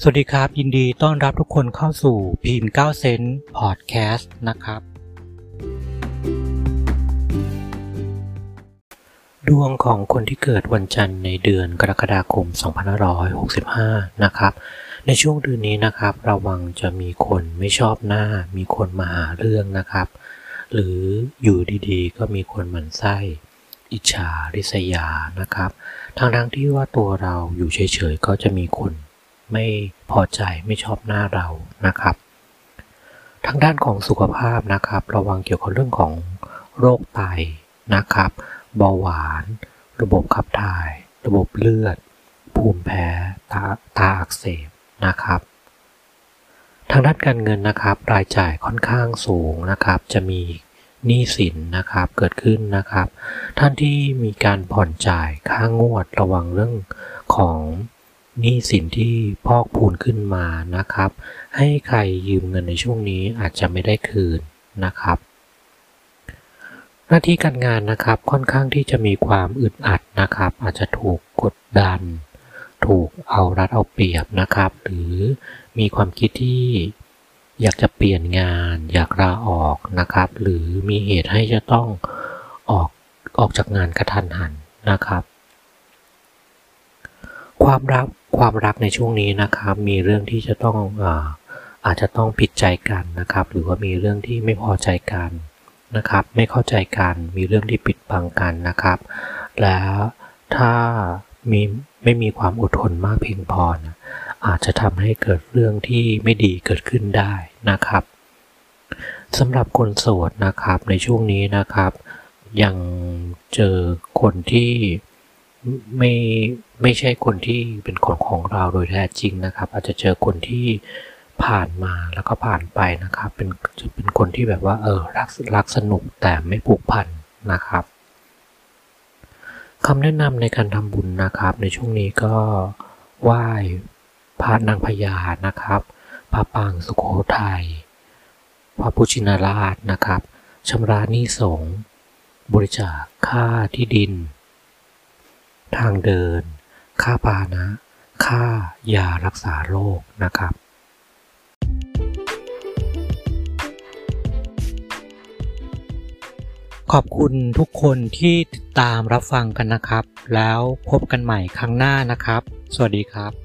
สวัสดีครับ ยินดีต้อนรับทุกคนเข้าสู่พีม9เซนพอดแคสต์นะครับ ดวงของคนที่เกิดวันจันทร์ในเดือนกรกฎาคม 2565 นะครับ ในช่วงเดือนนี้นะครับ ระวังจะมีคนไม่ชอบหน้า มีคนมาหาเรื่องนะครับ หรืออยู่ดีๆ ก็มีคนหมั่นไส้อิจฉาริษยานะครับทั้งทั้งที่ว่าตัวเราอยู่เฉยๆ ก็จะมีคน ไม่พอใจไม่ชอบหน้าเรานะครับ ทางด้านของสุขภาพนะครับ ระวังเกี่ยวกับเรื่องของโรคไตนะครับ เบาหวาน ระบบขับถ่าย ระบบเลือด ภูมิแพ้ตาตาอักเสบนะครับ ทางด้านการเงินนะครับ รายจ่ายค่อนข้างสูงนะครับ จะมีหนี้สินนะครับเกิดขึ้นนะครับ ท่านที่มีการผ่อนจ่ายค่างวดระวังเรื่องของ หนี้สินที่พอกพูนขึ้นมานะครับ ให้ใครยืมเงินในช่วงนี้อาจจะไม่ได้คืนนะครับ หน้าที่การงานนะครับค่อนข้างที่จะมีความอึดอัดนะครับ อาจจะถูกกดดัน ถูกเอารัดเอาเปรียบนะครับ หรือมีความคิดที่อยากจะเปลี่ยนงานอยากลาออกนะครับ หรือมีเหตุให้จะต้องออกออกจากงานกระทันหันนะครับ ความรัก ความรักในช่วงนี้นะครับ มีเรื่องที่จะต้องอาอาจจะต้องผิดใจกันนะครับ หรือว่ามีเรื่องที่ไม่พอใจกันนะครับ ไม่เข้าใจกันมีเรื่องที่ปิดบังกันนะครับ แล้วถ้ามีไม่มีความอดทนมากเพียงพอนะอาจจะทำให้เกิดเรื่องที่ไม่ดีเกิดขึ้นได้นะครับสำหรับคนโสดนะครับในช่วงนี้นะครับ ยังเจอคนที่ ไม่ไม่ใช่คนที่เป็นคนของเราโดยแท้จริงนะครับ อาจจะเจอคนที่ผ่านมาแล้วก็ผ่านไปนะครับ เป็นจะเป็นคนที่แบบว่าเออรักรักสนุกแต่ไม่ผูกพันนะครับคำแนะนำในการทำบุญนะครับ ในช่วงนี้ก็ไหว้พระนางพญานะครับพระปางสุโขทัยพระพุชินราชนะครับชำระหนี้สงบริจาคค่าที่ดิน ทางเดิน ค่าพาหนะ ค่ายารักษาโรคนะครับ ขอบคุณทุกคนที่ติดตามรับฟังกันนะครับ แล้วพบกันใหม่ครั้งหน้านะครับ สวัสดีครับ